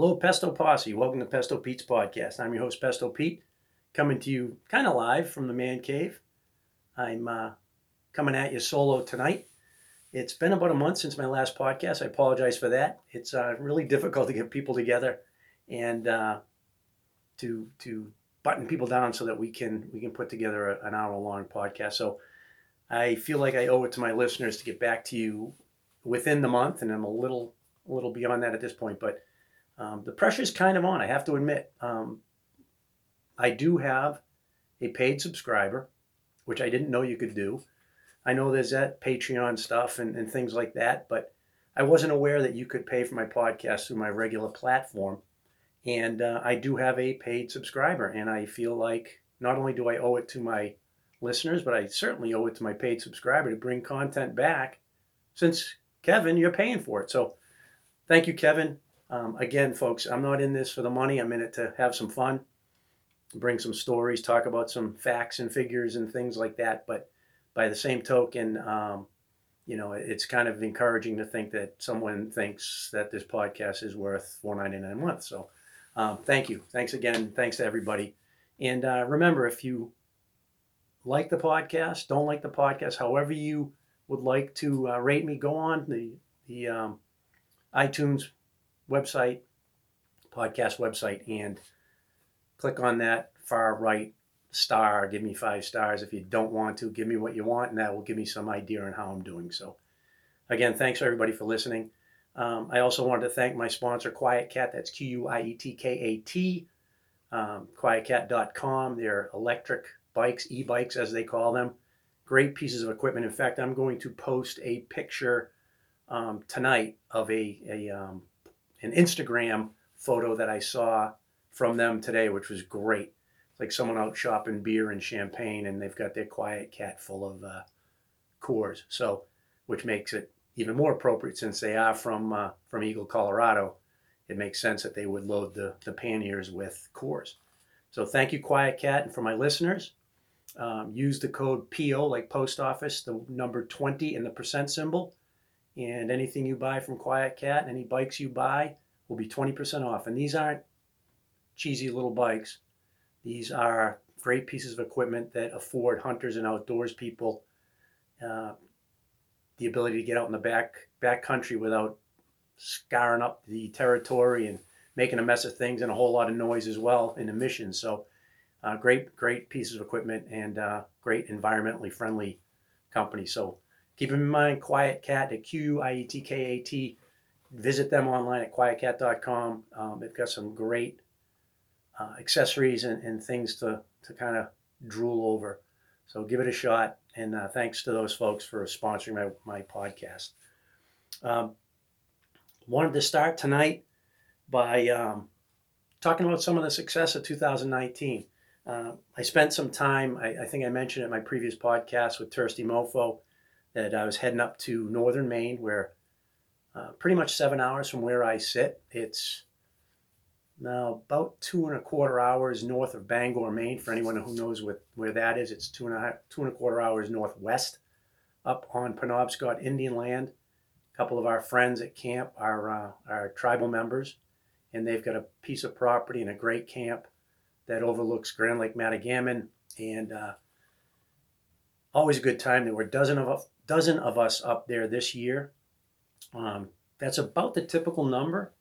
Hello, Pesto Posse. Welcome to Pesto Pete's podcast. I'm your host, Pesto Pete, coming to you kind of live from the man cave. I'm uh, coming at you solo tonight. It's been about a month since my last podcast. I apologize for that. It's uh, really difficult to get people together and uh, to to button people down so that we can we can put together a, an hour long podcast. So I feel like I owe it to my listeners to get back to you within the month, and I'm a little a little beyond that at this point, but um, the pressure's kind of on. I have to admit, um, I do have a paid subscriber, which I didn't know you could do. I know there's that Patreon stuff and, and things like that, but I wasn't aware that you could pay for my podcast through my regular platform. And uh, I do have a paid subscriber, and I feel like not only do I owe it to my listeners, but I certainly owe it to my paid subscriber to bring content back since Kevin, you're paying for it. So thank you, Kevin. Um, again, folks, I'm not in this for the money. I'm in it to have some fun, bring some stories, talk about some facts and figures and things like that. But by the same token, um, you know, it's kind of encouraging to think that someone thinks that this podcast is worth $4.99 a month. So um, thank you. Thanks again. Thanks to everybody. And uh, remember, if you like the podcast, don't like the podcast, however you would like to uh, rate me, go on the the um, iTunes website, podcast website, and click on that far right star. Give me five stars. If you don't want to, give me what you want, and that will give me some idea on how I'm doing. So, again, thanks everybody for listening. Um, I also wanted to thank my sponsor, QuietKat. That's Q U I E T K A T. Um, quietkat.com. They're electric bikes, e bikes as they call them. Great pieces of equipment. In fact, I'm going to post a picture um, tonight of a, a um, an Instagram photo that I saw from them today, which was great. It's like someone out shopping beer and champagne, and they've got their QuietKat full of uh, Coors. So, which makes it even more appropriate since they are from uh, from Eagle, Colorado. It makes sense that they would load the the panniers with Coors. So, thank you, QuietKat, and for my listeners. Um, use the code PO, like post office, the number 20 and the percent symbol and anything you buy from QuietKat, any bikes you buy, will be 20% off. And these aren't cheesy little bikes. These are great pieces of equipment that afford hunters and outdoors people uh, the ability to get out in the back back country without scarring up the territory and making a mess of things and a whole lot of noise as well in emissions. So, uh, great great pieces of equipment and uh, great environmentally friendly company. So Keep in mind, QuietKat at Q I E T K A T. Visit them online at quietkat.com. Um, they've got some great uh, accessories and, and things to, to kind of drool over. So give it a shot. And uh, thanks to those folks for sponsoring my, my podcast. Um, wanted to start tonight by um, talking about some of the success of 2019. Uh, I spent some time, I, I, think I mentioned it in my previous podcast with Thirsty Mofo, that I was heading up to northern Maine, where uh, pretty much seven hours from where I sit. It's now about two and a quarter hours north of Bangor, Maine. For anyone who knows what, where that is, it's two and a half, two and a quarter hours northwest, up on Penobscot Indian land. A couple of our friends at camp are uh, are tribal members, and they've got a piece of property and a great camp that overlooks Grand Lake Matagamon, and uh, always a good time. There were a dozen of dozen of us up there this year. Um, that's about the typical number.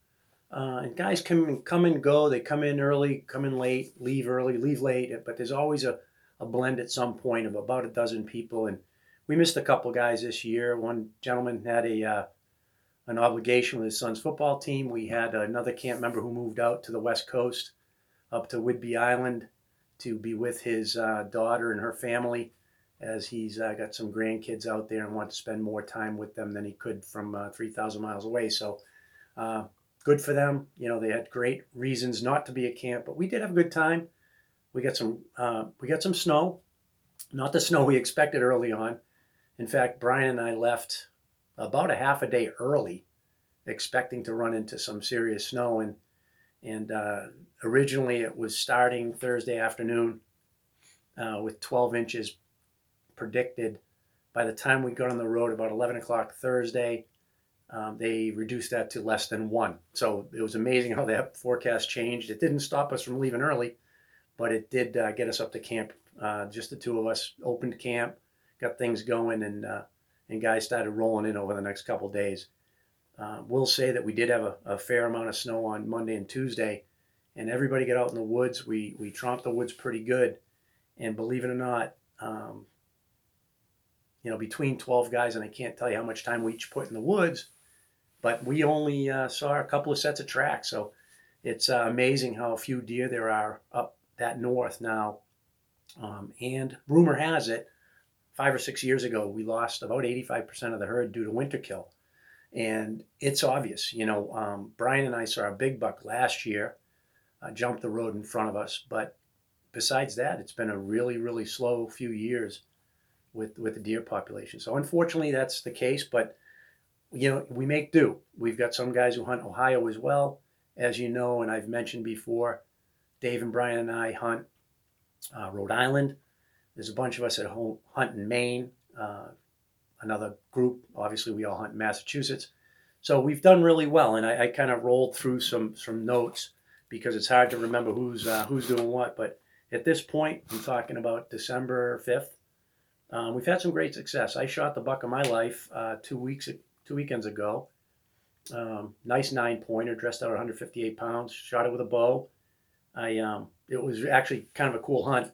Uh, and guys come and come and go. They come in early, come in late, leave early, leave late. But there's always a, a blend at some point of about a dozen people. And we missed a couple guys this year. One gentleman had a uh, an obligation with his son's football team. We had another camp member who moved out to the west coast, up to Whidbey Island, to be with his uh, daughter and her family as he's uh, got some grandkids out there and wants to spend more time with them than he could from uh, 3,000 miles away. So uh, good for them. You know, they had great reasons not to be at camp, but we did have a good time. We got some uh, we got some snow, not the snow we expected early on. In fact, Brian and I left about a half a day early, expecting to run into some serious snow. And and uh, originally it was starting Thursday afternoon uh, with 12 inches predicted by the time we got on the road about 11 o'clock Thursday, um, they reduced that to less than one. So it was amazing how that forecast changed. It didn't stop us from leaving early, but it did uh, get us up to camp. Uh, just the two of us opened camp, got things going, and uh, and guys started rolling in over the next couple days. Uh, we'll say that we did have a, a, fair amount of snow on Monday and Tuesday, and everybody got out in the woods. We we tromped the woods pretty good, and believe it or not, um, you know, between 12 guys, and I can't tell you how much time we each put in the woods, but we only uh, saw a couple of sets of tracks. So it's uh, amazing how few deer there are up that north now. Um, and rumor has it, five or six years ago, we lost about 85% of the herd due to winter kill. And it's obvious, you know, um, Brian and I saw a big buck last year uh, jump the road in front of us. But besides that, it's been a really, really slow few years with, with the deer population. So unfortunately, that's the case. But, you know, we make do. We've got some guys who hunt Ohio as well, as you know, and I've mentioned before. Dave and Brian and I hunt uh, Rhode Island. There's a bunch of us at home hunt in Maine. Uh, another group, obviously, we all hunt in Massachusetts. So we've done really well, and I, I kind of rolled through some some notes because it's hard to remember who's uh, who's doing what. But at this point, I'm talking about December 5th. Um, we've had some great success. I shot the buck of my life uh, two weeks two weekends ago. Um, nice nine pointer, dressed out at 158 pounds. Shot it with a bow. I um, it was actually kind of a cool hunt.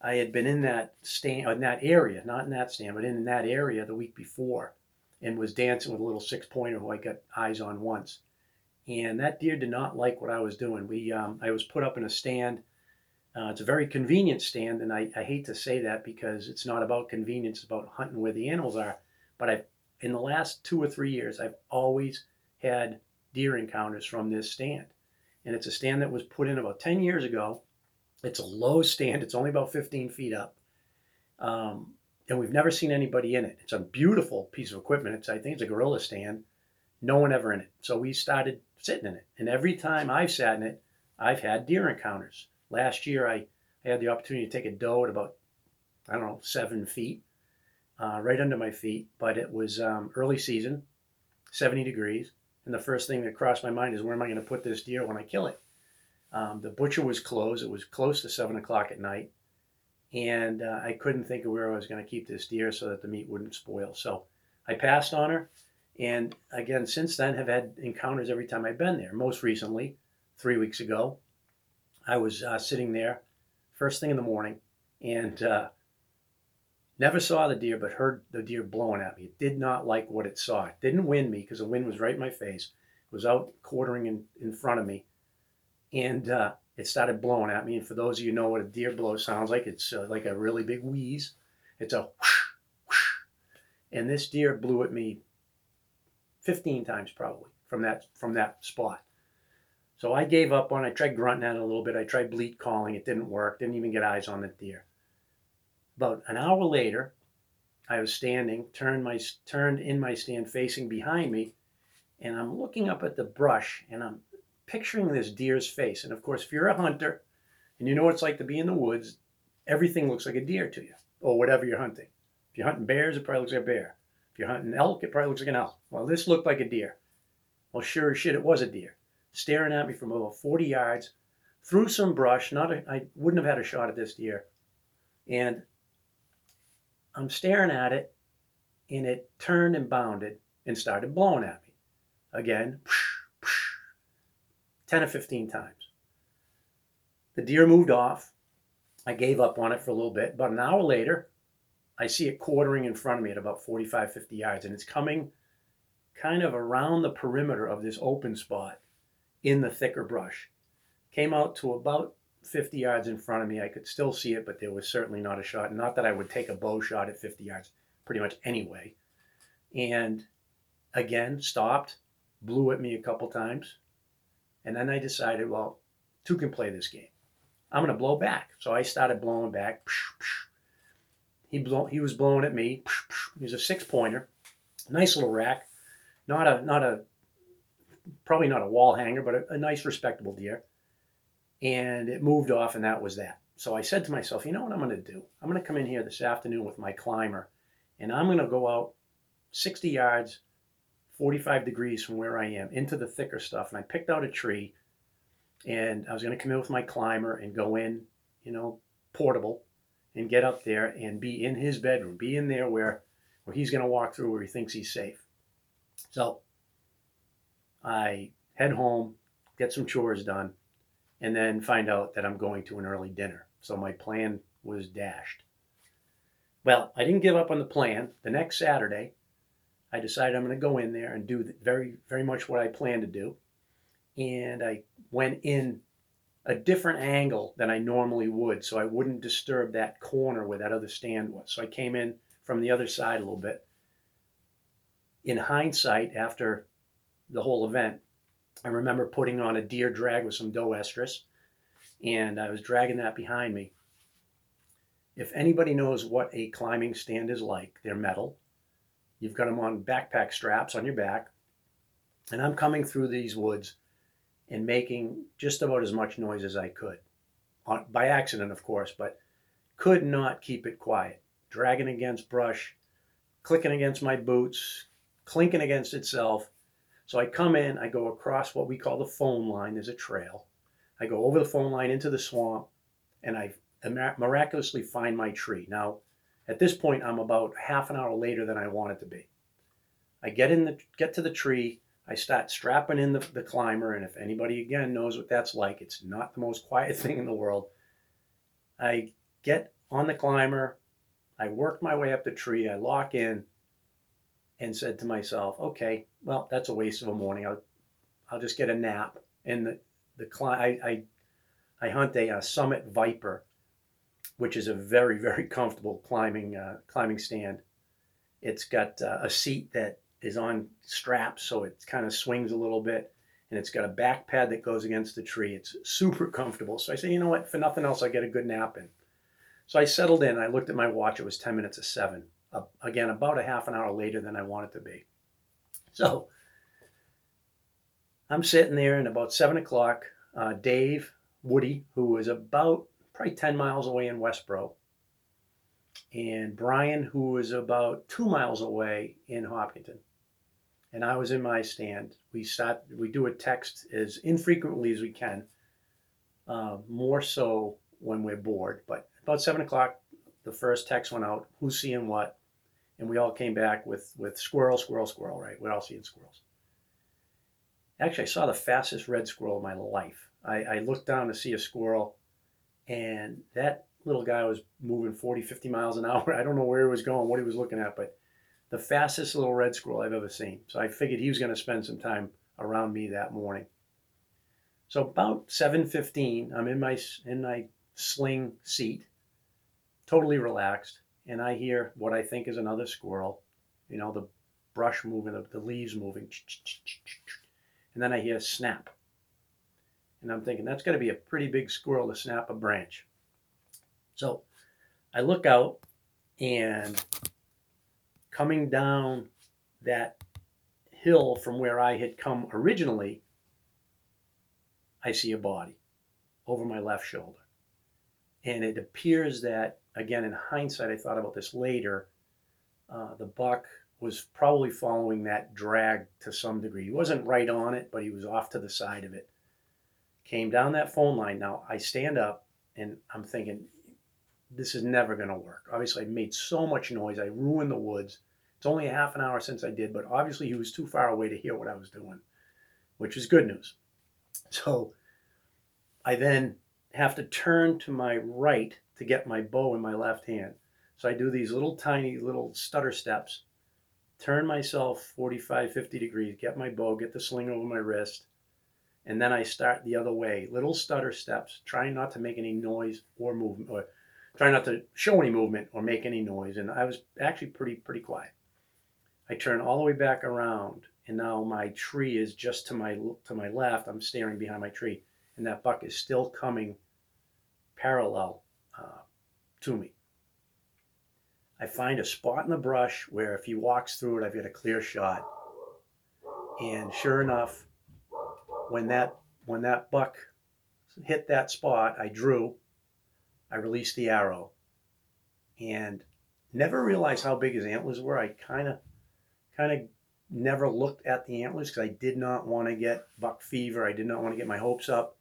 I had been in that stand, in that area, not in that stand, but in that area the week before, and was dancing with a little six pointer who I got eyes on once. And that deer did not like what I was doing. We, um, I was put up in a stand. Uh, it's a very convenient stand, and I, I hate to say that because it's not about convenience; it's about hunting where the animals are. But I, in the last two or three years, I've always had deer encounters from this stand, and it's a stand that was put in about ten years ago it's a low stand. It's only about 15 feet up. Um, and we've never seen anybody in it. It's a beautiful piece of equipment. It's I think it's a gorilla stand. No one ever in it. So we started sitting in it. And every time I've sat in it, I've had deer encounters. Last year I, I had the opportunity to take a doe at about I don't know seven feet, uh, right under my feet. But it was um, early season, 70 degrees, and the first thing that crossed my mind is where am I going to put this deer when I kill it? Um, the butcher was closed. It was close to seven o'clock at night, and uh, I couldn't think of where I was going to keep this deer so that the meat wouldn't spoil. So I passed on her, and again since then have had encounters every time I've been there. Most recently, three weeks ago, I was uh, sitting there, first thing in the morning, and uh, never saw the deer, but heard the deer blowing at me. It did not like what it saw. It didn't wind me because the wind was right in my face. It was out quartering in, in front of me and uh, it started blowing at me. And for those of you know what a deer blow sounds like, it's uh, like a really big wheeze. It's a whoosh, whoosh. and this deer blew at me 15 times probably from that from that spot. So I gave up on. it. I tried grunting at it a little bit. I tried bleat calling. It didn't work. Didn't even get eyes on the deer. About an hour later, I was standing, turned my turned in my stand, facing behind me, and I'm looking up at the brush, and I'm picturing this deer's face. And of course, if you're a hunter and you know what it's like to be in the woods, everything looks like a deer to you, or whatever you're hunting. If you're hunting bears, it probably looks like a bear. If you're hunting elk, it probably looks like an elk. Well, this looked like a deer. Well, sure as shit, it was a deer, staring at me from about 40 yards through some brush. Not a, I wouldn't have had a shot at this deer. And I'm staring at it, and it turned and bounded and started blowing at me. Again, whoosh, 10 or 15 times. The deer moved off. I gave up on it for a little bit. About an hour later, I see it quartering in front of me at about 45, 50 yards, and it's coming kind of around the perimeter of this open spot in the thicker brush. Came out to about 50 yards in front of me. I could still see it, but there was certainly not a shot. Not that I would take a bow shot at 50 yards, pretty much anyway. And again, stopped, blew at me a couple times, and then I decided, well, two can play this game. I'm going to blow back. So I started blowing back. He, blow, he was blowing at me. He was a six pointer. Nice little rack. Not a, not a, probably not a wall hanger, but a, a nice, respectable deer. And it moved off, and that was that. So I said to myself, you know what I'm going to do? I'm going to come in here this afternoon with my climber, and I'm going to go out 60 yards 45 degrees from where I am into the thicker stuff. And I picked out a tree and I was going to come in with my climber and go in, you know, portable and get up there and be in his bedroom, be in there where, where he's going to walk through where he thinks he's safe. So I head home, get some chores done, and then find out that I'm going to an early dinner. So my plan was dashed. Well, I didn't give up on the plan. The next Saturday, I decided I'm going to go in there and do very, very much what I planned to do. And I went in a different angle than I normally would, so I wouldn't disturb that corner where that other stand was. So I came in from the other side a little bit. In hindsight, after the whole event, I remember putting on a deer drag with some doe estrus, and I was dragging that behind me. If anybody knows what a climbing stand is like, they're metal. You've got them on backpack straps on your back. And I'm coming through these woods and making just about as much noise as I could. On, by accident, of course, but could not keep it quiet. Dragging against brush, clicking against my boots, clinking against itself. So I come in, I go across what we call the phone line. There's a trail. I go over the phone line into the swamp, and I miraculously find my tree. Now, at this point, I'm about half an hour later than I wanted to be. I get in the get to the tree. I start strapping in the, the climber, and if anybody again knows what that's like, it's not the most quiet thing in the world. I get on the climber. I work my way up the tree. I lock in, and said to myself, "Okay, well, that's a waste of a morning. I'll I'll just get a nap." And the the climb I, I I hunt a, a Summit Viper which is a very very comfortable climbing uh, climbing stand. It's got uh, a seat that is on straps, so it kind of swings a little bit, and it's got a back pad that goes against the tree. It's super comfortable. So I say, you know what? For nothing else, I get a good nap in. So I settled in. I looked at my watch. It was ten minutes of seven. Uh, again, about a half an hour later than I wanted to be. So I'm sitting there, and about seven o'clock, uh, Dave Woody, who was about probably 10 miles away in Westboro. And Brian, who was about two miles away in Hopkinton. And I was in my stand. We sat, we do a text as infrequently as we can, uh, more so when we're bored. But about seven o'clock, the first text went out, who's seeing what? And we all came back with, with squirrel, squirrel, squirrel, right? We're all seeing squirrels. Actually, I saw the fastest red squirrel of my life. I, I looked down to see a squirrel and that little guy was moving 40, 50 miles an hour. I don't know where he was going, what he was looking at, but the fastest little red squirrel I've ever seen. So I figured he was going to spend some time around me that morning. So about 7:15, I'm in my in my sling seat, totally relaxed, and I hear what I think is another squirrel. You know, the brush moving, the, the leaves moving, and then I hear snap. And I'm thinking, that's got to be a pretty big squirrel to snap a branch. So I look out, and coming down that hill from where I had come originally, I see a body over my left shoulder. And it appears that, again, in hindsight, I thought about this later, uh, the buck was probably following that drag to some degree. He wasn't right on it, but he was off to the side of it came down that phone line. Now I stand up and I'm thinking, this is never going to work. Obviously, I made so much noise. I ruined the woods. It's only a half an hour since I did, but obviously he was too far away to hear what I was doing, which is good news. So I then have to turn to my right to get my bow in my left hand. So I do these little tiny little stutter steps, turn myself 45, 50 degrees, get my bow, get the sling over my wrist, and then I start the other way, little stutter steps, trying not to make any noise or movement, or trying not to show any movement or make any noise. And I was actually pretty pretty quiet. I turn all the way back around, and now my tree is just to my to my left. I'm staring behind my tree, and that buck is still coming parallel to me. I find a spot in the brush where if he walks through it, I've got a clear shot. And sure enough, when that when that buck hit that spot, I drew, I released the arrow, and never realized how big his antlers were. I kind of kind of never looked at the antlers because I did not want to get buck fever. I did not want to get my hopes up.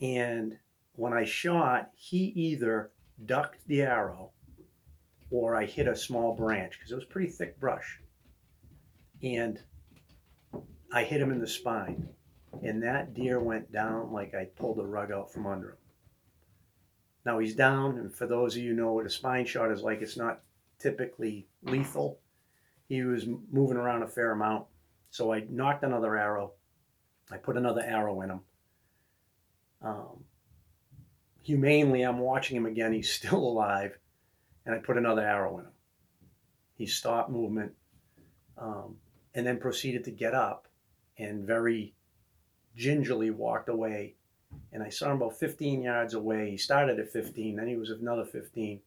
And when I shot, he either ducked the arrow or I hit a small branch because it was pretty thick brush. And I hit him in the spine. And that deer went down like I pulled the rug out from under him. Now he's down, and for those of you know what a spine shot is like, it's not typically lethal. He was moving around a fair amount. So I knocked another arrow. I put another arrow in him. Um, humanely, I'm watching him again. He's still alive. And I put another arrow in him. He stopped movement um, and then proceeded to get up and very gingerly walked away. And I saw him about 15 yards away. He started at 15, then he was another 15.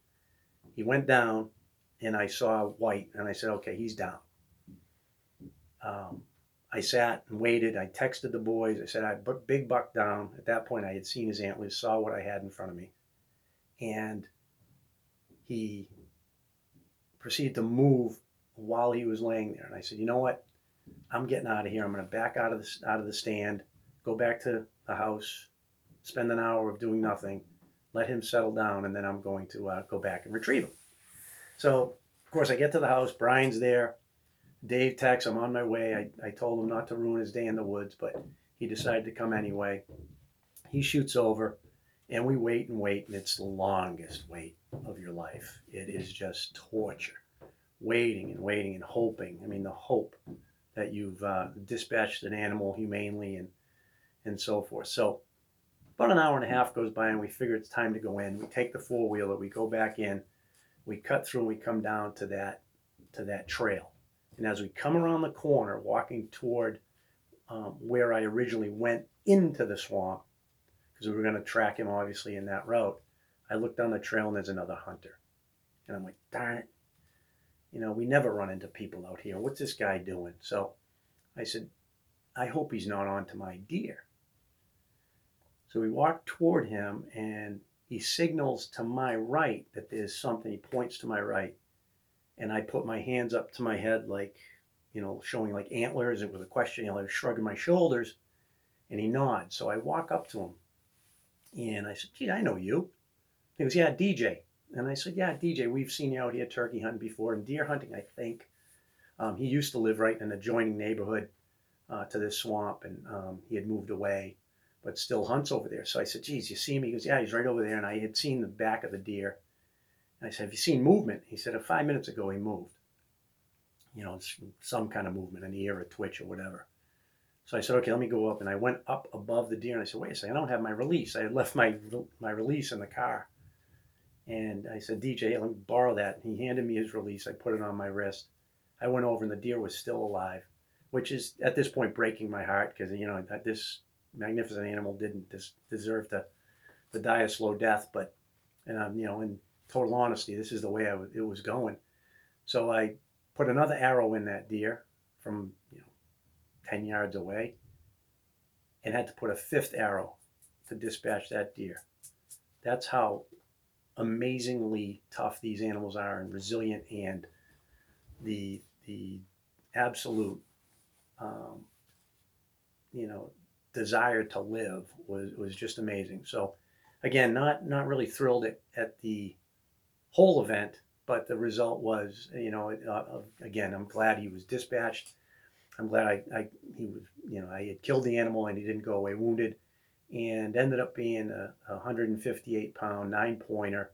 He went down, and I saw white, and I said, okay, he's down. Um, I sat and waited. I texted the boys. I said, I put Big Buck down. At that point, I had seen his antlers, saw what I had in front of me. And he proceeded to move while he was laying there. And I said, you know what? I'm getting out of here. I'm going to back out of the, out of the stand, go back to the house, spend an hour of doing nothing, let him settle down, and then I'm going to uh, go back and retrieve him. So, of course, I get to the house. Brian's there. Dave texts, I'm on my way. I, I told him not to ruin his day in the woods, but he decided to come anyway. He shoots over, and we wait and wait, and it's the longest wait of your life. It is just torture. Waiting and waiting and hoping. I mean, the hope that you've uh, dispatched an animal humanely and, and so forth. So, about an hour and a half goes by, and we figure it's time to go in. We take the four wheeler, we go back in, we cut through, and we come down to that to that trail and as we come around the corner, walking toward um, where I originally went into the swamp, because we were going to track him obviously in that route, I look down the trail and there's another hunter. And I'm like, darn it. You know, we never run into people out here. What's this guy doing? So I said, I hope he's not onto my deer. So we walk toward him and he signals to my right that there's something. He points to my right and I put my hands up to my head, like, you know, showing like antlers. It was a question. You know, I was shrugging my shoulders, and he nods. So I walk up to him, and I said, "Gee, I know you." He goes, "Yeah, DJ." And I said, "Yeah, DJ. We've seen you out here turkey hunting before and deer hunting, I think." Um, he used to live right in an adjoining neighborhood uh, to this swamp, and um, he had moved away, but still hunts over there. So I said, "Geez, you see him?" He goes, "Yeah, he's right over there." And I had seen the back of the deer I said, Have you seen movement? He said, uh, Five minutes ago he moved. You know, some kind of movement, an ear, a twitch, or whatever. So I said, Okay, let me go up. And I went up above the deer and I said, Wait a second, I don't have my release. I had left my, my release in the car. And I said, DJ, let me borrow that. And he handed me his release. I put it on my wrist. I went over and the deer was still alive, which is at this point breaking my heart because, you know, this magnificent animal didn't des- deserve to, to die a slow death. But, and I'm, you know, and total honesty, this is the way it was going. So I put another arrow in that deer from you know 10 yards away and had to put a fifth arrow to dispatch that deer. That's how amazingly tough these animals are and resilient and the the absolute um, you know desire to live was was just amazing. So again, not not really thrilled at, at the whole event, but the result was, you know, uh, again, I'm glad he was dispatched. I'm glad I, I, he was, you know, I had killed the animal and he didn't go away wounded, and ended up being a, a 158 pound nine pointer.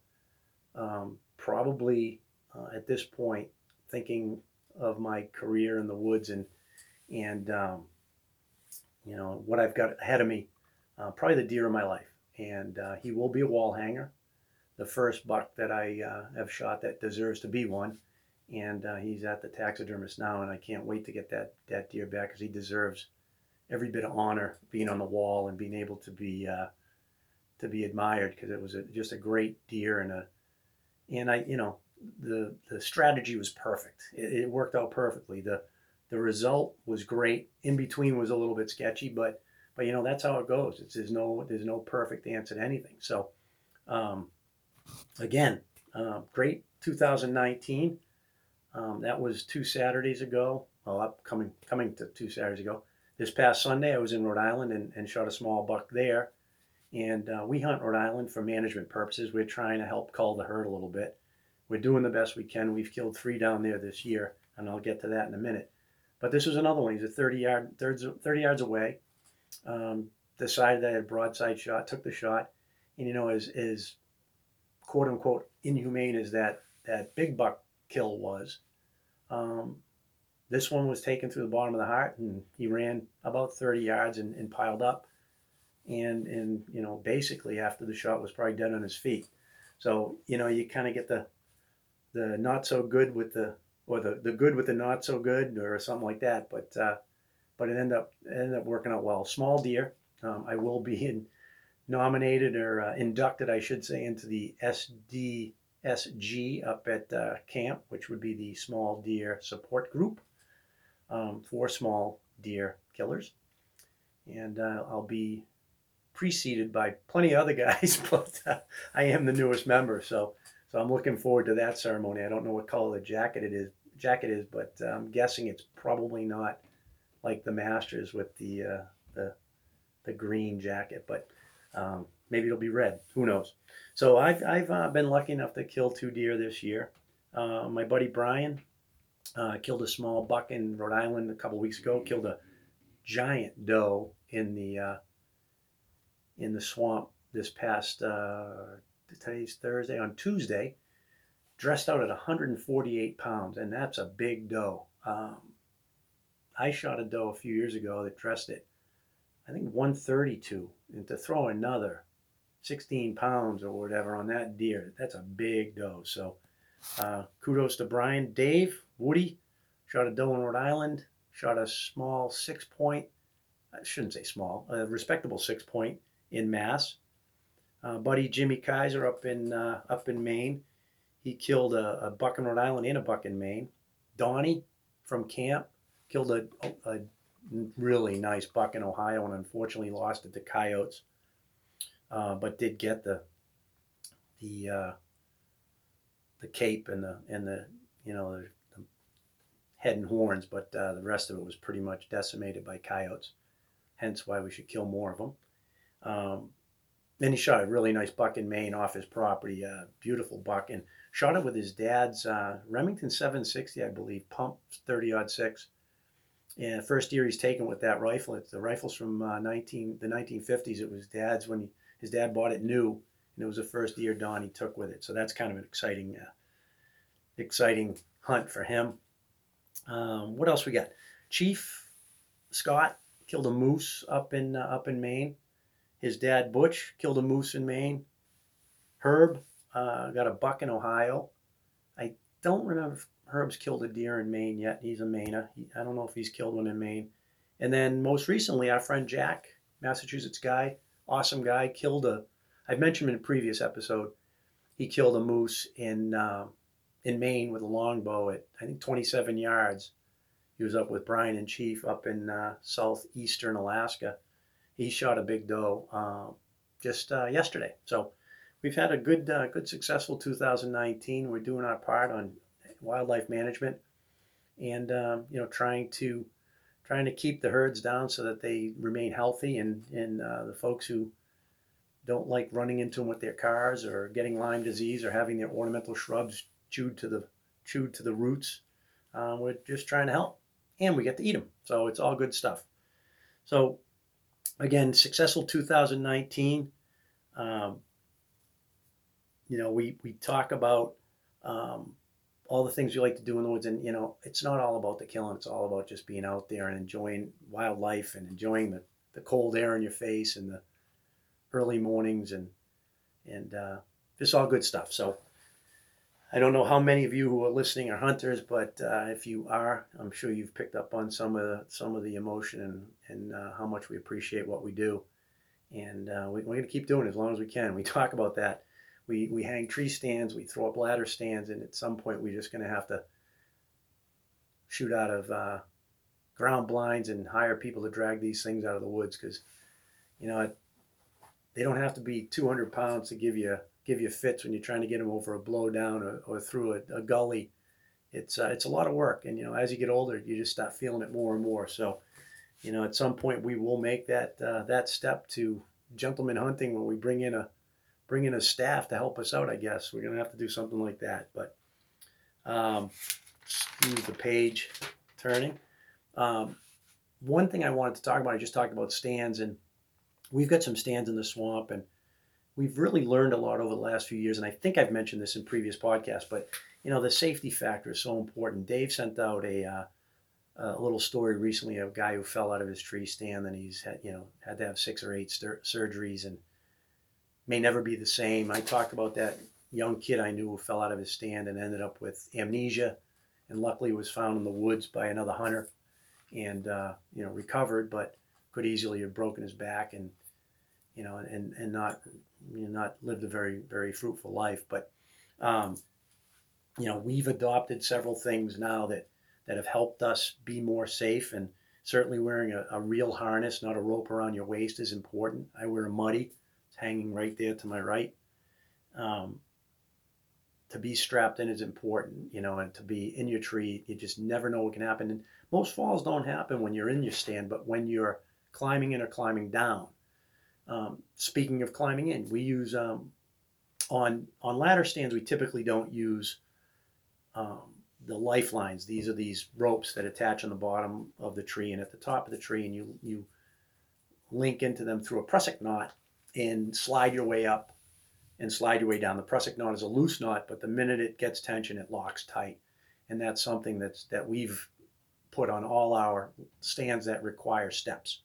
Um, probably uh, at this point, thinking of my career in the woods and and um, you know what I've got ahead of me, uh, probably the deer of my life. And uh, he will be a wall hanger the first buck that I uh, have shot that deserves to be one. And uh, he's at the taxidermist now, and I can't wait to get that, that deer back because he deserves every bit of honor being on the wall and being able to be uh, to be admired because it was a, just a great deer and a and I you know the the strategy was perfect. It, it worked out perfectly. the The result was great. In between was a little bit sketchy, but but you know that's how it goes. It's there's no there's no perfect answer to anything. So. Um, again, uh, great 2019. Um, that was two Saturdays ago. well, up coming coming to two Saturdays ago. This past Sunday, I was in Rhode Island and, and shot a small buck there. And uh, we hunt Rhode Island for management purposes. We're trying to help cull the herd a little bit. We're doing the best we can. We've killed three down there this year, and I'll get to that in a minute. But this was another one. He's a 30 yard, 30 yards away. Um, decided that I had broadside shot, took the shot, and you know, as, as quote unquote inhumane as that that big buck kill was, um, this one was taken through the bottom of the heart, and he ran about 30 yards and, and piled up and and you know basically after the shot was probably dead on his feet. So you know you kind of get the the not so good with the or the, the good with the not so good or something like that. But uh, but it ended up it ended up working out well. Small deer. Um, I will be in, nominated or uh, inducted, I should say, into the SDSG up at uh, camp, which would be the Small Deer Support Group um, for small deer killers. And uh, I'll be preceded by plenty of other guys, but uh, I am the newest member, so so I'm looking forward to that ceremony. I don't know what color the jacket it is, jacket is, but uh, I'm guessing it's probably not like the Masters with the uh, the the green jacket, but um, maybe it'll be red. Who knows? So I've I've uh, been lucky enough to kill two deer this year. Uh, my buddy Brian uh, killed a small buck in Rhode Island a couple weeks ago. Killed a giant doe in the in the swamp this past uh, today's Thursday on Tuesday, dressed out at 148 pounds, and that's a big doe. Um, I shot a doe a few years ago that dressed it, I think 132, and to throw another 16 pounds or whatever on that deer, that's a big doe. So uh, kudos to Brian, Dave, Woody, shot a doe in Rhode Island, shot a small six point. I shouldn't say small, a respectable six point in Mass. Uh, buddy Jimmy Kaiser up in uh, up in Maine, he killed a, a, buck in Rhode Island and a buck in Maine. Donnie from camp killed a, a really nice buck in Ohio and unfortunately lost it to coyotes, uh, but did get the the uh, the cape and the and the you know the, the head and horns, but uh, the rest of it was pretty much decimated by coyotes. Hence why we should kill more of them. Um, then he shot a really nice buck in Maine off his property, a beautiful buck, and shot it with his dad's uh, Remington 760, I believe, pump 30 odd six. And first year he's taken with that rifle. It's the rifle's from uh, 19 the 1950s. It was dad's when he, his dad bought it new, and it was the first year Don he took with it. So that's kind of an exciting, uh, exciting hunt for him. Um, what else we got? Chief Scott killed a moose up in uh, up in Maine. His dad, Butch, killed a moose in Maine. Herb uh, got a buck in Ohio. I don't remember Herb's killed a deer in Maine yet. He's a Mainer. He, I don't know if he's killed one in Maine. And then most recently, our friend Jack, Massachusetts guy, awesome guy, killed a. I've mentioned him in a previous episode. He killed a moose in uh, in Maine with a longbow at I think 27 yards. He was up with Brian and Chief up in uh, southeastern Alaska he shot a big doe uh, just yesterday. So we've had a good, uh, good successful 2019. We're doing our part on wildlife management, and um, you know, trying to trying to keep the herds down so that they remain healthy, and and uh, the folks who don't like running into them with their cars or getting Lyme disease or having their ornamental shrubs chewed to the chewed to the roots. Uh, we're just trying to help, and we get to eat them. So it's all good stuff. So again, successful 2019. Um, you know, we, we talk about um, all the things we like to do in the woods, and you know, it's not all about the killing. It's all about just being out there and enjoying wildlife and enjoying the, the cold air in your face and the early mornings and and uh, just all good stuff. So I don't know how many of you who are listening are hunters, but uh, if you are, I'm sure you've picked up on some of the, some of the emotion and, and uh, how much we appreciate what we do. And uh, we, are going to keep doing it as long as we can. We talk about that. We, we hang tree stands, we throw up ladder stands, and at some point we're just going to have to shoot out of uh, ground blinds and hire people to drag these things out of the woods because, you know, they don't have to be 200 pounds to give you give you fits when you're trying to get them over a blowdown or, or through a, a, gully it's uh, it's a lot of work, and you know as you get older, you just start feeling it more and more. So, you know, at some point we will make that uh, that step to gentleman hunting when we bring in a bring in a staff to help us out. I guess we're gonna have to do something like that. But um, excuse the page turning. Um, one thing I wanted to talk about, I just talked about stands, and we've got some stands in the swamp, and we've really learned a lot over the last few years. And I think I've mentioned this in previous podcasts, but you know the safety factor is so important. Dave sent out a uh, a little story recently of a guy who fell out of his tree stand, and he's had you know had to have six or eight surgeries, and may never be the same. I talked about that young kid I knew who fell out of his stand and ended up with amnesia, and luckily was found in the woods by another hunter, and uh, you know recovered, but could easily have broken his back and you know and and not you know, not lived a very very fruitful life. But um, you know we've adopted several things now that that have helped us be more safe and certainly wearing a, a real harness, not a rope around your waist, is important. I wear a muddy. Hanging right there to my right. Um, to be strapped in is important, you know, and to be in your tree, you just never know what can happen. And most falls don't happen when you're in your stand, but when you're climbing in or climbing down. Um, speaking of climbing in, we use um, on on ladder stands. We typically don't use um, the lifelines. These are these ropes that attach on the bottom of the tree and at the top of the tree, and you you link into them through a prusik knot and slide your way up and slide your way down. The prusik knot is a loose knot, but the minute it gets tension, it locks tight. And that's something that's that we've put on all our stands that require steps.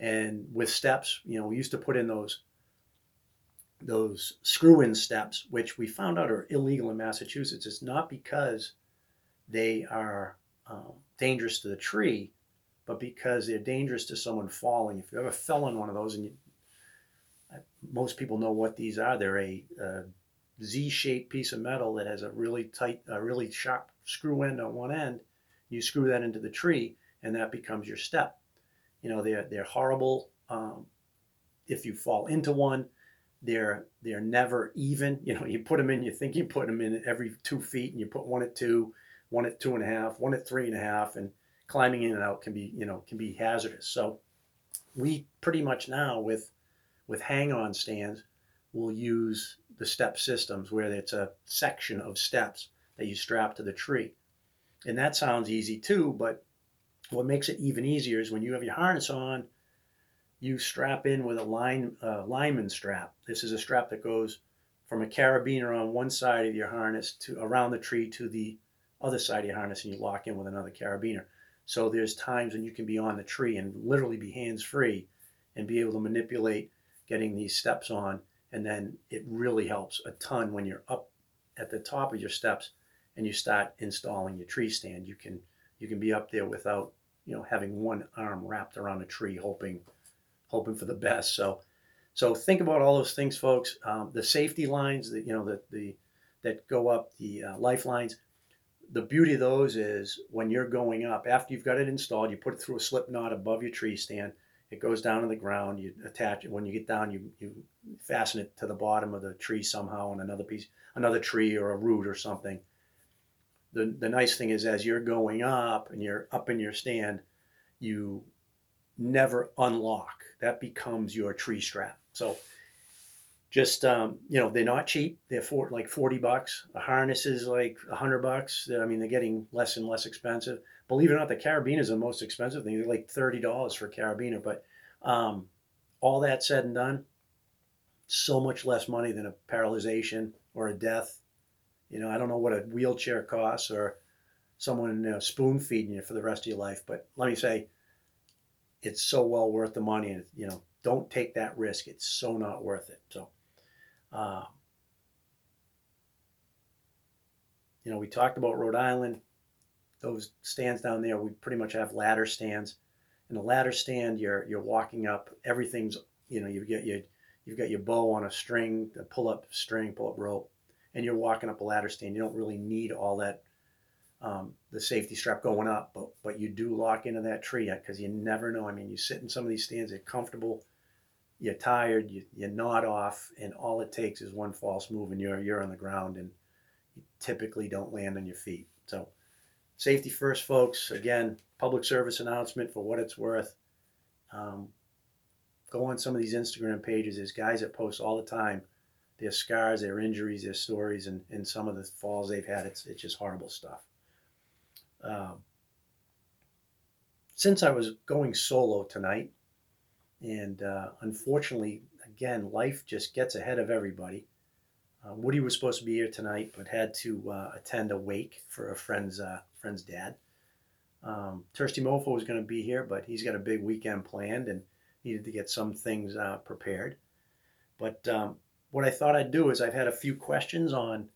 And with steps, you know, we used to put in those those screw-in steps, which we found out are illegal in Massachusetts. It's not because they are um, dangerous to the tree, but because they're dangerous to someone falling. If you ever fell on one of those and you most people know what these are. They're a, a Z-shaped piece of metal that has a really tight, a really sharp screw end on one end. You screw that into the tree, and that becomes your step. You know, they're they're horrible. Um, if you fall into one, they're they're never even. You know, you put them in, you think you put them in every two feet, and you put one at two, one at two and a half, one at three and a half, and climbing in and out can be you know can be hazardous. So we pretty much now with with hang-on stands, we'll use the step systems where it's a section of steps that you strap to the tree. And that sounds easy too, but what makes it even easier is when you have your harness on, you strap in with a line uh, lineman strap. This is a strap that goes from a carabiner on one side of your harness to around the tree to the other side of your harness, and you lock in with another carabiner. So there's times when you can be on the tree and literally be hands free and be able to manipulate getting these steps on. And then it really helps a ton when you're up at the top of your steps and you start installing your tree stand. You can you can be up there without you know having one arm wrapped around a tree, hoping hoping for the best. So so think about all those things, folks. Um, the safety lines that you know that the that go up, the uh, lifelines. The beauty of those is when you're going up, after you've got it installed, you put it through a slip knot above your tree stand. It goes down to the ground. You attach it. When you get down, you, you fasten it to the bottom of the tree somehow on another piece, another tree or a root or something. The, the nice thing is as you're going up and you're up in your stand, you never unlock. That becomes your tree strap. So just um, you know they're not cheap they're for like 40 bucks a harness is like 100 bucks i mean they're getting less and less expensive believe it or not the carabiner is the most expensive thing they're like $30 for a carabiner but um, all that said and done so much less money than a paralyzation or a death. You know i don't know what a wheelchair costs or someone you know, spoon feeding you for the rest of your life but let me say it's so well worth the money and you know don't take that risk. It's so not worth it. So uh, you know, we talked about Rhode Island. Those stands down there, we pretty much have ladder stands. In a ladder stand, you're you're walking up. Everything's you know you get your you've got your bow on a string, a pull up string, pull up rope, and you're walking up a ladder stand. You don't really need all that um, the safety strap going up, but but you do lock into that tree because you never know. I mean, you sit in some of these stands, they're comfortable you're tired, you, you nod off, and all it takes is one false move and you're, you're on the ground and you typically don't land on your feet. So, safety first, folks. Again, public service announcement for what it's worth. Um, go on some of these Instagram pages. There's guys that post all the time their scars, their injuries, their stories, and, and some of the falls they've had. It's, it's just horrible stuff. Um, since I was going solo tonight, and uh, unfortunately, again, life just gets ahead of everybody. Uh, Woody was supposed to be here tonight, but had to uh, attend a wake for a friend's uh, friend's dad. Um, Thirsty Mofo was going to be here, but he's got a big weekend planned and needed to get some things uh, prepared. But um, what I thought I'd do is I've had a few questions on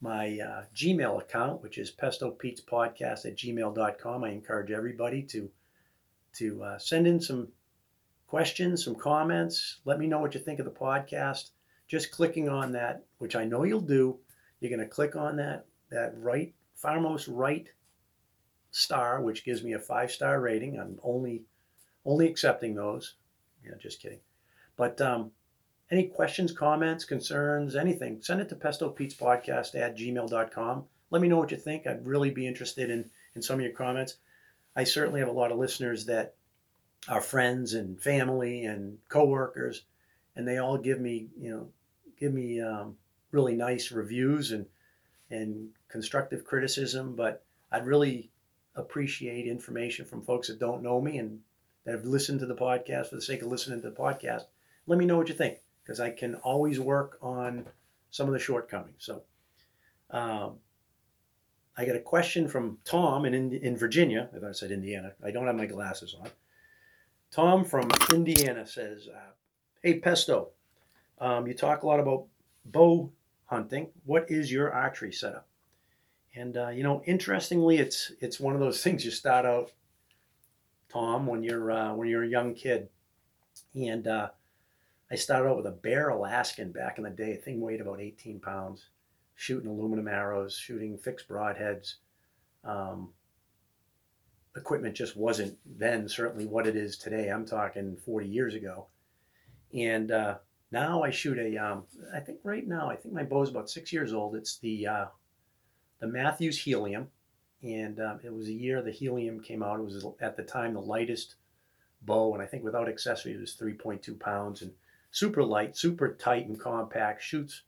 my uh, Gmail account, which is pestopetespodcast at gmail.com. I encourage everybody to to uh, send in some questions, some comments. Let me know what you think of the podcast. Just clicking on that, which I know you'll do, you're going to click on that that right, farmost right star, which gives me a five star rating. I'm only only accepting those. Yeah, just kidding. But um, any questions, comments, concerns, anything, send it to pestopetespodcast at gmail.com. Let me know what you think. I'd really be interested in, in some of your comments. I certainly have a lot of listeners that are friends and family and coworkers, and they all give me, you know, give me um, really nice reviews and and constructive criticism. But I'd really appreciate information from folks that don't know me and that have listened to the podcast for the sake of listening to the podcast. Let me know what you think because I can always work on some of the shortcomings. So, um, I got a question from Tom in, in Virginia. If I said Indiana, I don't have my glasses on. Tom from Indiana says, uh, Hey, Pesto, um, you talk a lot about bow hunting. What is your archery setup? And uh, you know, interestingly, it's it's one of those things you start out, Tom, when you're uh, when you're a young kid, and uh, I started out with a Bear Alaskan back in the day. Thing weighed about 18 pounds, shooting aluminum arrows, shooting fixed broadheads. Um, equipment just wasn't then certainly what it is today. I'm talking 40 years ago. And uh, now I shoot a. Um, I think right now, I think my bow is about six years old. It's the uh, the Mathews Helium. And um, it was a year the Helium came out. It was at the time the lightest bow. And I think without accessories, it was 3.2 pounds. And super light, super tight and compact, shoots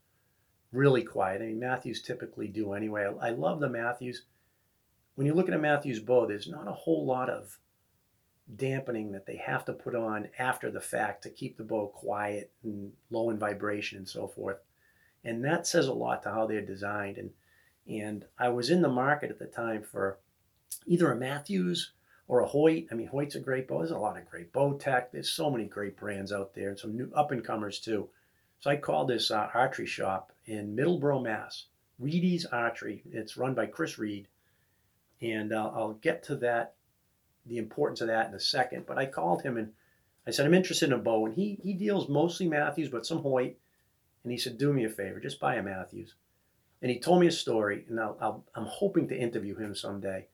really quiet. I mean, Mathews typically do anyway. I, I love the Mathews. When you look at a Mathews bow, there's not a whole lot of dampening that they have to put on after the fact to keep the bow quiet and low in vibration and so forth. And that says a lot to how they're designed. And and I was in the market at the time for either a Mathews or a Hoyt. I mean, Hoyt's a great bow. There's a lot of great Bowtech. There's so many great brands out there and some new up and comers too. So I called this uh, archery shop in Middleborough, Mass. Reedy's Archery. It's run by Chris Reed, and uh, I'll get to that, the importance of that in a second. But I called him and I said I'm interested in a bow, and he he deals mostly Mathews, but some Hoyt. And he said, "Do me a favor, just buy a Mathews." And he told me a story, and i am hoping to interview him someday.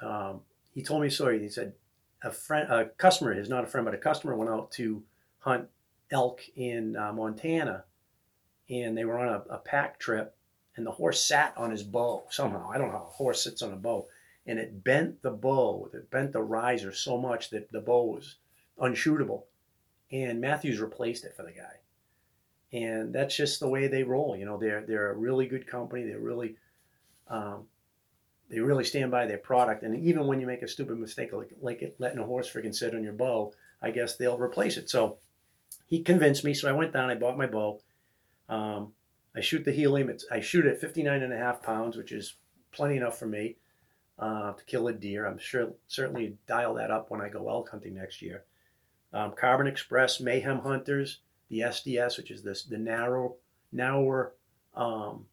Um, he told me a story. He said a friend, a customer is not a friend, but a customer went out to hunt elk in uh, Montana, and they were on a, a pack trip, and the horse sat on his bow somehow. I don't know how a horse sits on a bow, and it bent the bow, it bent the riser so much that the bow was unshootable, and Mathews replaced it for the guy. And that's just the way they roll. You know, they're they're a really good company. They're really um, they really stand by their product. And even when you make a stupid mistake like, like it, letting a horse freaking sit on your bow, I guess they'll replace it. So he convinced me. So I went down, I bought my bow. Um, I shoot the helium. It's, I shoot at 59 and a half pounds, which is plenty enough for me uh, to kill a deer. I'm sure certainly dial that up when I go elk hunting next year. Um, Carbon Express Mayhem Hunters, the SDS, which is this the narrow, narrower um,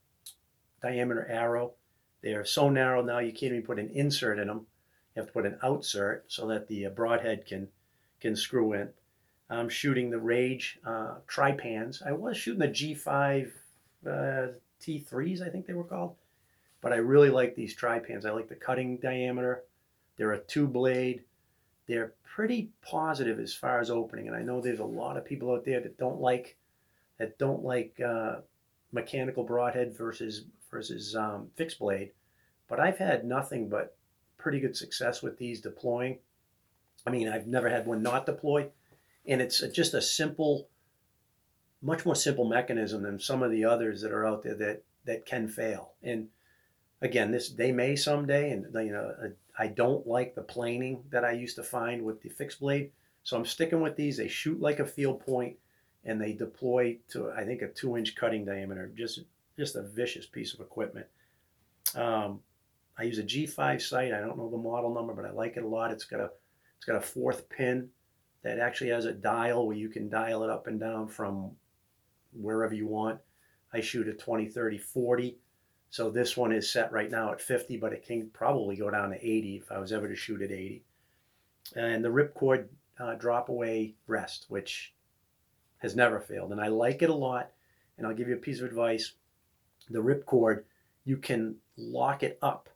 diameter arrow. They are so narrow now you can't even put an insert in them. You have to put an outsert so that the uh, broadhead can can screw in. I'm shooting the Rage uh, Trypans. I was shooting the G5 uh, T3s, I think they were called, but I really like these Trypans. I like the cutting diameter. They're a two blade. They're pretty positive as far as opening, and I know there's a lot of people out there that don't like that don't like uh, mechanical broadhead versus versus um, fixed blade. but I've had nothing but pretty good success with these deploying. I mean, I've never had one not deploy, and it's just a simple, much more simple mechanism than some of the others that are out there that that can fail. And again, this they may someday, and you know, I don't like the planing that I used to find with the fixed blade, so I'm sticking with these. They shoot like a field point, and they deploy to I think a two-inch cutting diameter. Just just a vicious piece of equipment. Um, I use a G5 sight. I don't know the model number, but I like it a lot. It's got a it's got a fourth pin that actually has a dial where you can dial it up and down from wherever you want. I shoot a 20, 30, 40. So this one is set right now at 50, but it can probably go down to 80 if I was ever to shoot at 80. And the ripcord uh, drop away rest, which has never failed. And I like it a lot. And I'll give you a piece of advice. The ripcord, you can lock it up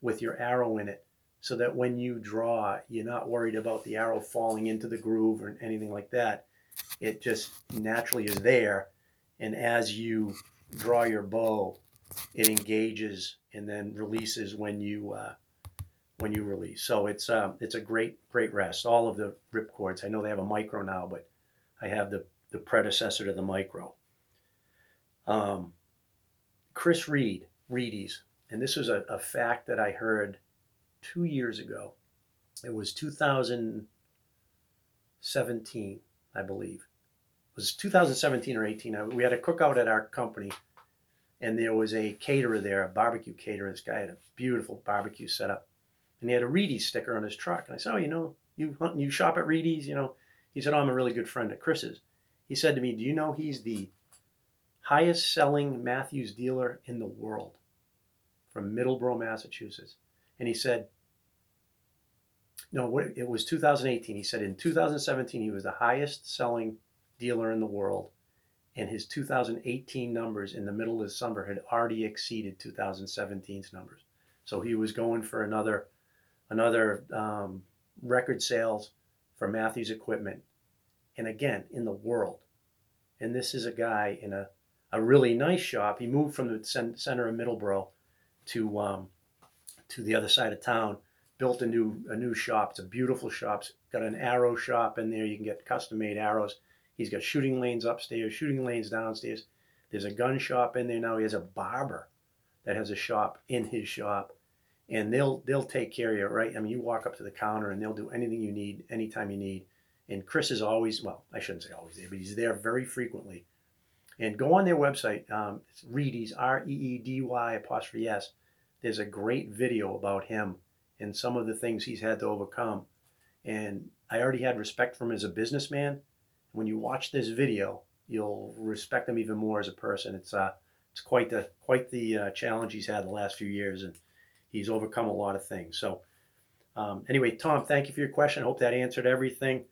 with your arrow in it so that when you draw, you're not worried about the arrow falling into the groove or anything like that. It just naturally is there. And as you draw your bow, it engages and then releases when you uh, when you release. So it's um, it's a great great rest. All of the rip cords. I know they have a micro now, but I have the the predecessor to the micro. Um, Chris Reed, Reedy's, and this was a, a fact that I heard two years ago. It was 2017, I believe. It was 2017 or 18. We had a cookout at our company, and there was a caterer there, a barbecue caterer. This guy had a beautiful barbecue setup, and he had a Reedy's sticker on his truck. And I said, "Oh, you know, you hunt, you shop at Reedy's, you know?" He said, oh, "I'm a really good friend of Chris's." He said to me, "Do you know he's the highest selling Mathews dealer in the world from Middleborough, Massachusetts?" And he said, no, it was 2018. He said in 2017 he was the highest selling dealer in the world, and his 2018 numbers in the middle of December had already exceeded 2017's numbers. So he was going for another another um, record sales for Mathews equipment, and again in the world. And this is a guy in a, a really nice shop. He moved from the center of Middleborough to um, to the other side of town built a new a new shop. It's a beautiful shop. It's got an arrow shop in there. You can get custom made arrows. He's got shooting lanes upstairs, shooting lanes downstairs. There's a gun shop in there now. He has a barber that has a shop in his shop, and they'll they'll take care of you, right? I mean, you walk up to the counter and they'll do anything you need, anytime you need. And Chris is always well, I shouldn't say always there, but he's there very frequently. And go on their website. Um, it's Reedy's R E E D Y apostrophe S. There's a great video about him and some of the things he's had to overcome. And I already had respect for him as a businessman. When you watch this video, you'll respect him even more as a person. It's uh, it's quite the quite the uh, challenge he's had the last few years, and he's overcome a lot of things. So, um, anyway, Tom, thank you for your question. I hope that answered everything.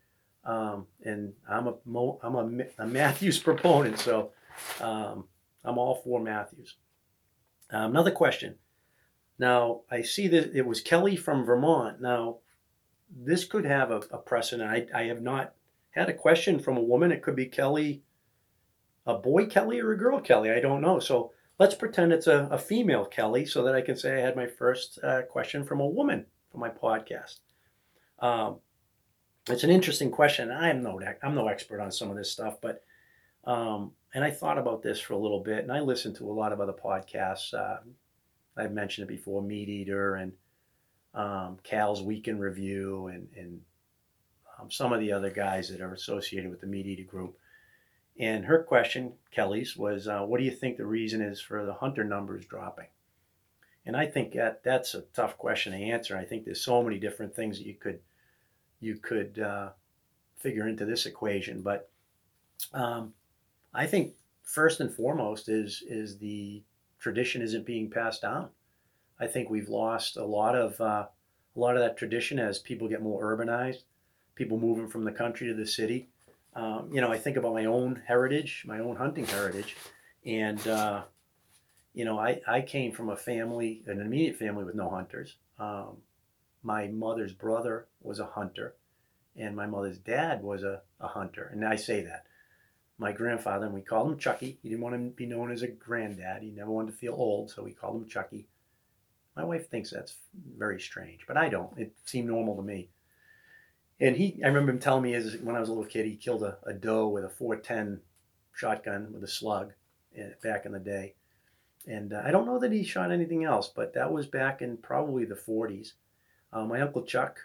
Um, and I'm a I'm a, a Mathews proponent, so um, I'm all for Mathews. Um, another question: now, I see that it was Kelly from Vermont. Now, this could have a, a precedent. I, I have not had a question from a woman. It could be Kelly, a boy Kelly or a girl Kelly. I don't know. So let's pretend it's a, a female Kelly so that I can say I had my first uh, question from a woman for my podcast. Um, it's an interesting question. I'm no I'm no expert on some of this stuff, but um, and I thought about this for a little bit, and I listened to a lot of other podcasts. Uh, I've mentioned it before, MeatEater and um, Cal's Week in Review and, and um, some of the other guys that are associated with the MeatEater group. And her question, Kelly's, was, uh, "What do you think the reason is for the hunter numbers dropping?" And I think that that's a tough question to answer. I think there's so many different things that you could you could uh, figure into this equation, but um, I think first and foremost is is the tradition isn't being passed down. I think we've lost a lot of uh, a lot of that tradition as people get more urbanized, people moving from the country to the city. Um, you know, I think about my own heritage, my own hunting heritage, and uh, you know, I, I came from a family, an immediate family with no hunters. Um, my mother's brother was a hunter, and my mother's dad was a, a hunter. And I say that my grandfather, and we called him Chucky. He didn't want to be known as a granddad. He never wanted to feel old, so we called him Chucky. My wife thinks that's very strange, but I don't. It seemed normal to me. And he, I remember him telling me as when I was a little kid, he killed a, a doe with a 410 shotgun with a slug eh, back in the day. And uh, I don't know that he shot anything else, but that was back in probably the 40s. Uh, my uncle Chuck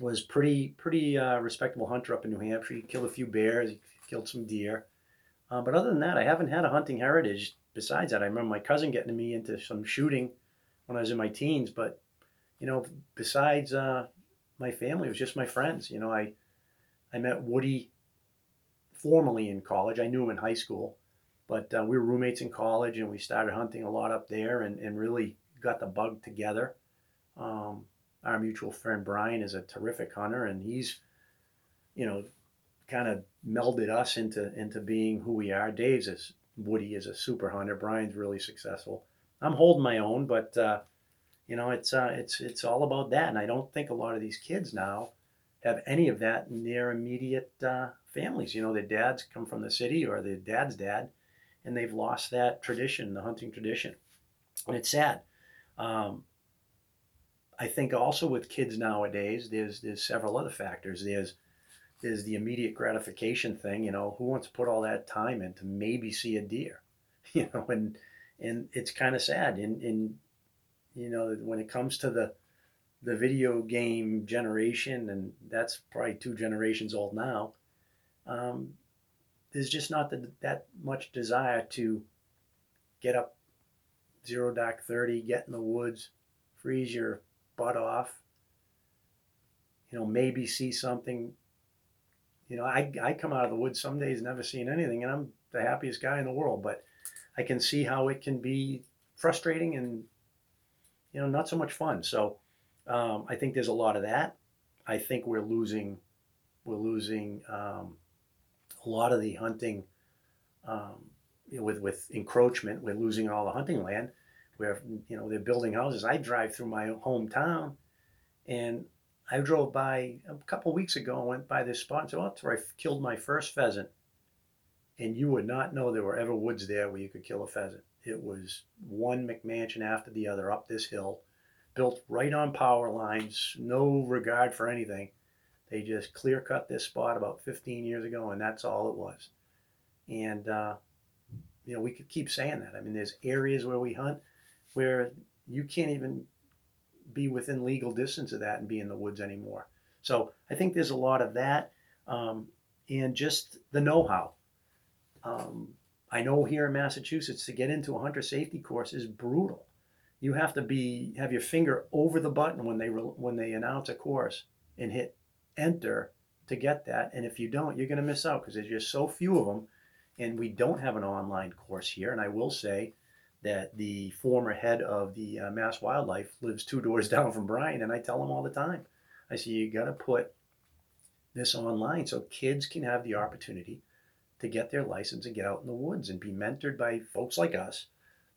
was pretty pretty uh, respectable hunter up in New Hampshire. He killed a few bears, he killed some deer. Uh, but other than that, I haven't had a hunting heritage. Besides that, I remember my cousin getting me into some shooting when I was in my teens. But you know, besides uh, my family, it was just my friends. You know, I I met Woody formally in college. I knew him in high school, but uh, we were roommates in college, and we started hunting a lot up there, and, and really got the bug together. Um, our mutual friend Brian is a terrific hunter, and he's, you know, kind of melded us into into being who we are. Dave's is Woody is a super hunter. Brian's really successful. I'm holding my own, but uh, you know, it's uh, it's it's all about that, and I don't think a lot of these kids now have any of that in their immediate uh, families. You know, their dads come from the city or their dad's dad, and they've lost that tradition, the hunting tradition, and it's sad. Um, I think also with kids nowadays, there's there's several other factors. There's there's the immediate gratification thing. You know, who wants to put all that time in to maybe see a deer? You know, and and it's kind of sad. And and you know, when it comes to the the video game generation, and that's probably two generations old now. Um, there's just not the, that much desire to get up zero dark 30, get in the woods, freeze your butt off. You know, maybe see something. You know, I, I come out of the woods some days never seeing anything, and I'm the happiest guy in the world. But I can see how it can be frustrating and, you know, not so much fun. So um, I think there's a lot of that. I think we're losing, we're losing um, a lot of the hunting um, you know, with with encroachment. We're losing all the hunting land where you know they're building houses. I drive through my hometown, and I drove by a couple weeks ago and went by this spot and said, "Oh, that's where I killed my first pheasant." And you would not know there were ever woods there where you could kill a pheasant. It was one McMansion after the other up this hill, built right on power lines, no regard for anything. They just clear cut this spot about 15 years ago, and that's all it was. And uh, you know, we could keep saying that. I mean, there's areas where we hunt where you can't even be within legal distance of that and be in the woods anymore. So I think there's a lot of that, um, and just the know-how. Um, I know here in Massachusetts to get into a hunter safety course is brutal. You have to be have your finger over the button when they when they announce a course and hit enter to get that. And if you don't, you're going to miss out because there's just so few of them, and we don't have an online course here. And I will say that the former head of the uh, Mass Wildlife lives two doors down from Brian, and I tell him all the time. I say you got to put this online so kids can have the opportunity to get their license and get out in the woods and be mentored by folks like us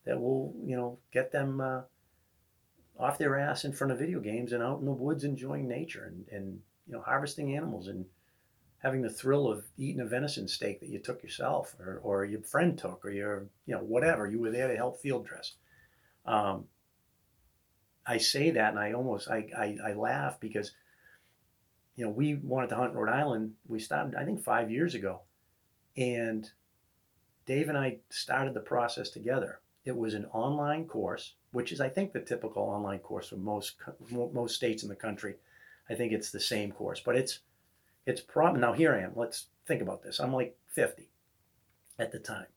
that will, you know, get them uh, off their ass in front of video games and out in the woods enjoying nature and, and you know harvesting animals and having the thrill of eating a venison steak that you took yourself or, or your friend took or your you know whatever. You were there to help field dress. Um, i say that and i almost I, I, I laugh because you know we wanted to hunt rhode island. We started i think five years ago and dave and i started the process together it was an online course which is i think the typical online course for most most states in the country i think it's the same course but it's it's problem. Now here I am. Let's think about this. I'm like 50 at the time.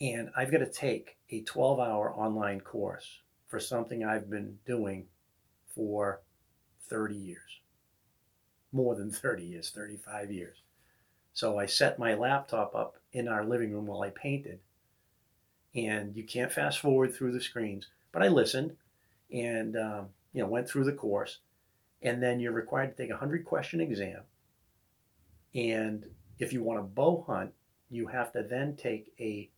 And I've got to take a 12 hour online course for something I've been doing for 30 years. More than 30 years, 35 years. So I set my laptop up in our living room while I painted. And you can't fast forward through the screens. But I listened and um, you know went through the course and then you're required to take a 100 question exam. And if you want to bow hunt, you have to then take a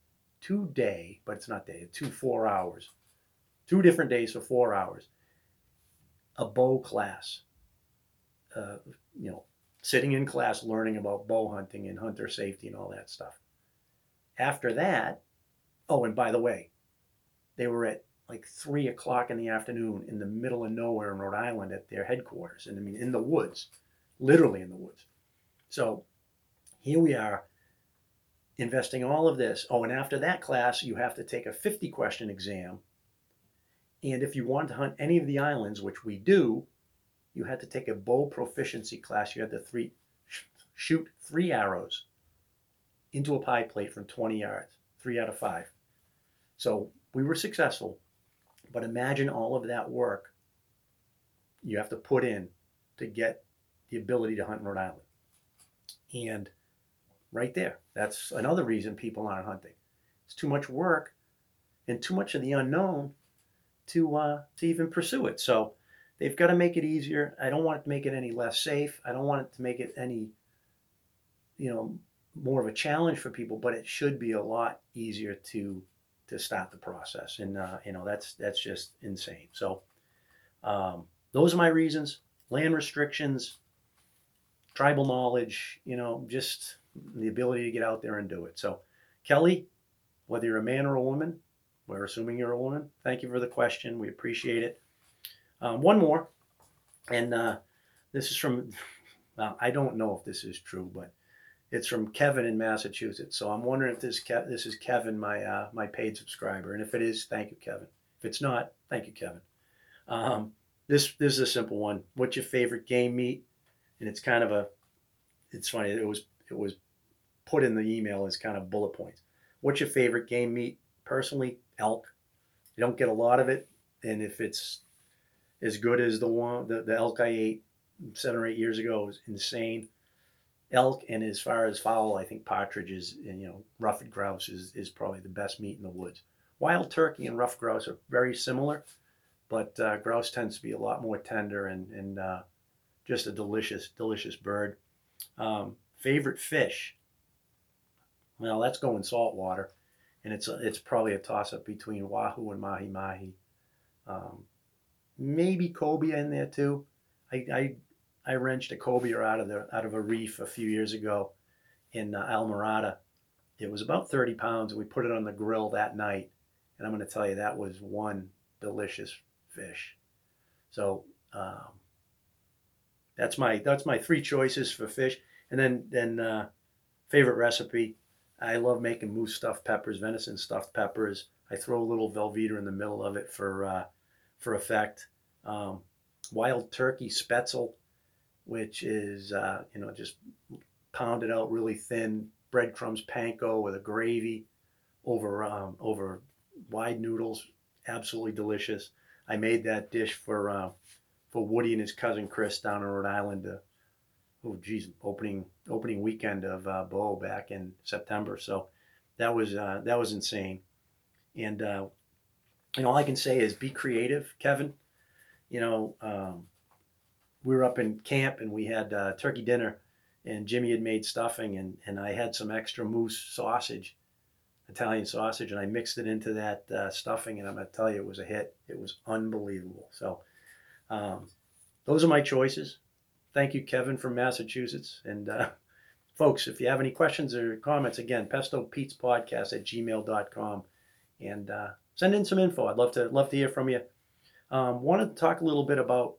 two day, but it's not day, two four hours, two different days for four hours, a bow class. Uh, you know, sitting in class learning about bow hunting and hunter safety and all that stuff. After that, oh, and by the way, they were at like three o'clock in the afternoon in the middle of nowhere in Rhode Island at their headquarters. And I mean, in the woods, literally in the woods. So here we are investing all of this. Oh, and after that class, you have to take a 50 question exam. And if you want to hunt any of the islands, which we do, you had to take a bow proficiency class. You had to three, shoot three arrows into a pie plate from 20 yards, three out of five. So we were successful, but imagine all of that work you have to put in to get the ability to hunt in Rhode Island. And right there, that's another reason people aren't hunting. It's too much work and too much of the unknown to uh, to even pursue it. So they've got to make it easier. I don't want it to make it any less safe. I don't want it to make it any, you know, more of a challenge for people. But it should be a lot easier to to start the process. And uh, you know, that's that's just insane. So um, those are my reasons. Land restrictions, tribal knowledge. You know, just the ability to get out there and do it. So, Kelly, whether you're a man or a woman, we're assuming you're a woman. Thank you for the question. We appreciate it. Um, one more, and uh, this is from, well, I don't know if this is true, but it's from Kevin in Massachusetts. So I'm wondering if this Ke- this is Kevin, my uh, my paid subscriber, and if it is, thank you, Kevin. If it's not, thank you, Kevin. Um, this this is a simple one. What's your favorite game meat? And it's kind of a, it's funny. It was it was put in the email as kind of bullet points. What's your favorite game meat? Personally, elk. You don't get a lot of it, and if it's as good as the one the, the elk I ate seven or eight years ago, was insane elk, and as far as fowl, I think partridges and you know ruffed grouse is, is probably the best meat in the woods. Wild turkey and ruffed grouse are very similar, but uh, grouse tends to be a lot more tender and and uh, just a delicious delicious bird. Um, favorite fish? Well, that's going saltwater, and it's a, it's probably a toss up between wahoo and mahi mahi. Um, maybe cobia in there too. I, I I wrenched a cobia out of the out of a reef a few years ago in uh. It was about 30 pounds, and we put it on the grill that night. And I'm going to tell you that was one delicious fish. So um, that's my that's my three choices for fish. And then then uh, favorite recipe. I love making moose stuffed peppers, venison stuffed peppers. I throw a little Velveeta in the middle of it for uh, for effect. Um, wild turkey spetzel which is uh, you know just pounded out really thin breadcrumbs panko with a gravy over um, over wide noodles, absolutely delicious. I made that dish for uh, for Woody and his cousin Chris down in Rhode Island. Uh, oh geez, opening opening weekend of uh, bow back in September. So that was uh, that was insane. And uh, and all I can say is be creative, Kevin. You know, um, we were up in camp and we had uh, turkey dinner, and Jimmy had made stuffing, and, and I had some extra moose sausage, Italian sausage, and I mixed it into that uh, stuffing, and I'm to tell you, it was a hit. It was unbelievable. So, um, those are my choices. Thank you, Kevin from Massachusetts. And uh, folks, if you have any questions or comments, again, pesto pete's podcast at gmail.com and uh, send in some info. I'd love to love to hear from you. Um, wanted to talk a little bit about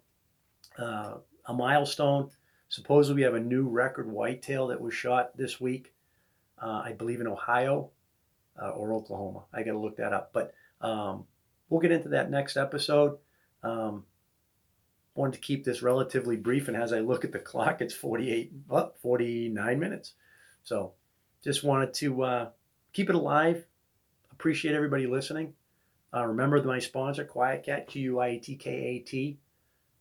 uh, a milestone. Supposedly, we have a new record whitetail that was shot this week, uh, I believe in Ohio uh, or Oklahoma. I got to look that up. But um, we'll get into that next episode. Um, wanted to keep this relatively brief, and as I look at the clock, it's 48, well, 49 minutes. So just wanted to uh, keep it alive. Appreciate everybody listening. Uh, remember my sponsor, QuietKat, G U I T K A T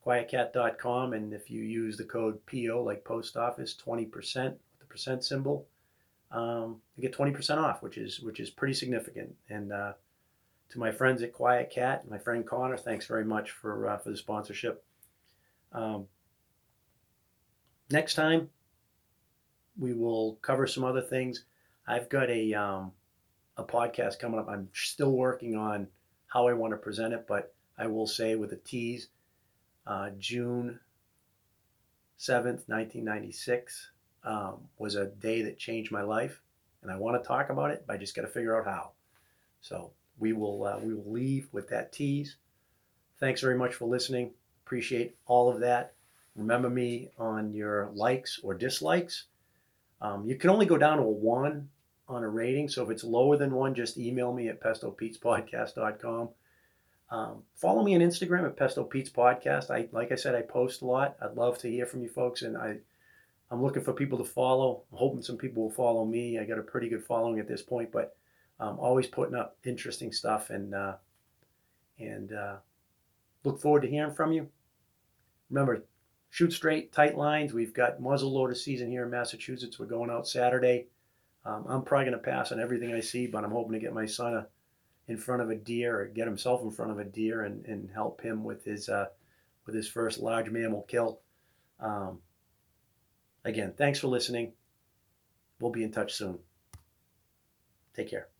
quietkat.com. And if you use the code PO, like post office, 20% with the percent symbol, um, you get 20% off, which is which is pretty significant. And uh, to my friends at QuietKat, my friend Connor, thanks very much for uh, for the sponsorship. Um, next time, we will cover some other things. I've got a um, a podcast coming up. I'm still working on how I want to present it, but I will say with a tease uh, June 7th, 1996, um, was a day that changed my life. And I want to talk about it, but I just got to figure out how. So we will uh, we will leave with that tease. Thanks very much for listening. Appreciate all of that. Remember me on your likes or dislikes. Um, you can only go down to a one on a rating. So if it's lower than one, just email me at pestopetespodcast.com. Um, follow me on Instagram at Pesto Podcast. I like I said, I post a lot. I'd love to hear from you folks, and I I'm looking for people to follow. I'm hoping some people will follow me. I got a pretty good following at this point, but I'm always putting up interesting stuff, and uh, and uh, look forward to hearing from you. Remember, shoot straight, tight lines. We've got muzzleloader season here in Massachusetts. We're going out Saturday. Um, I'm probably going to pass on everything I see, but I'm hoping to get my son a, in front of a deer or get himself in front of a deer and, and help him with his uh, with his first large mammal kill. Um, again, thanks for listening. We'll be in touch soon. Take care.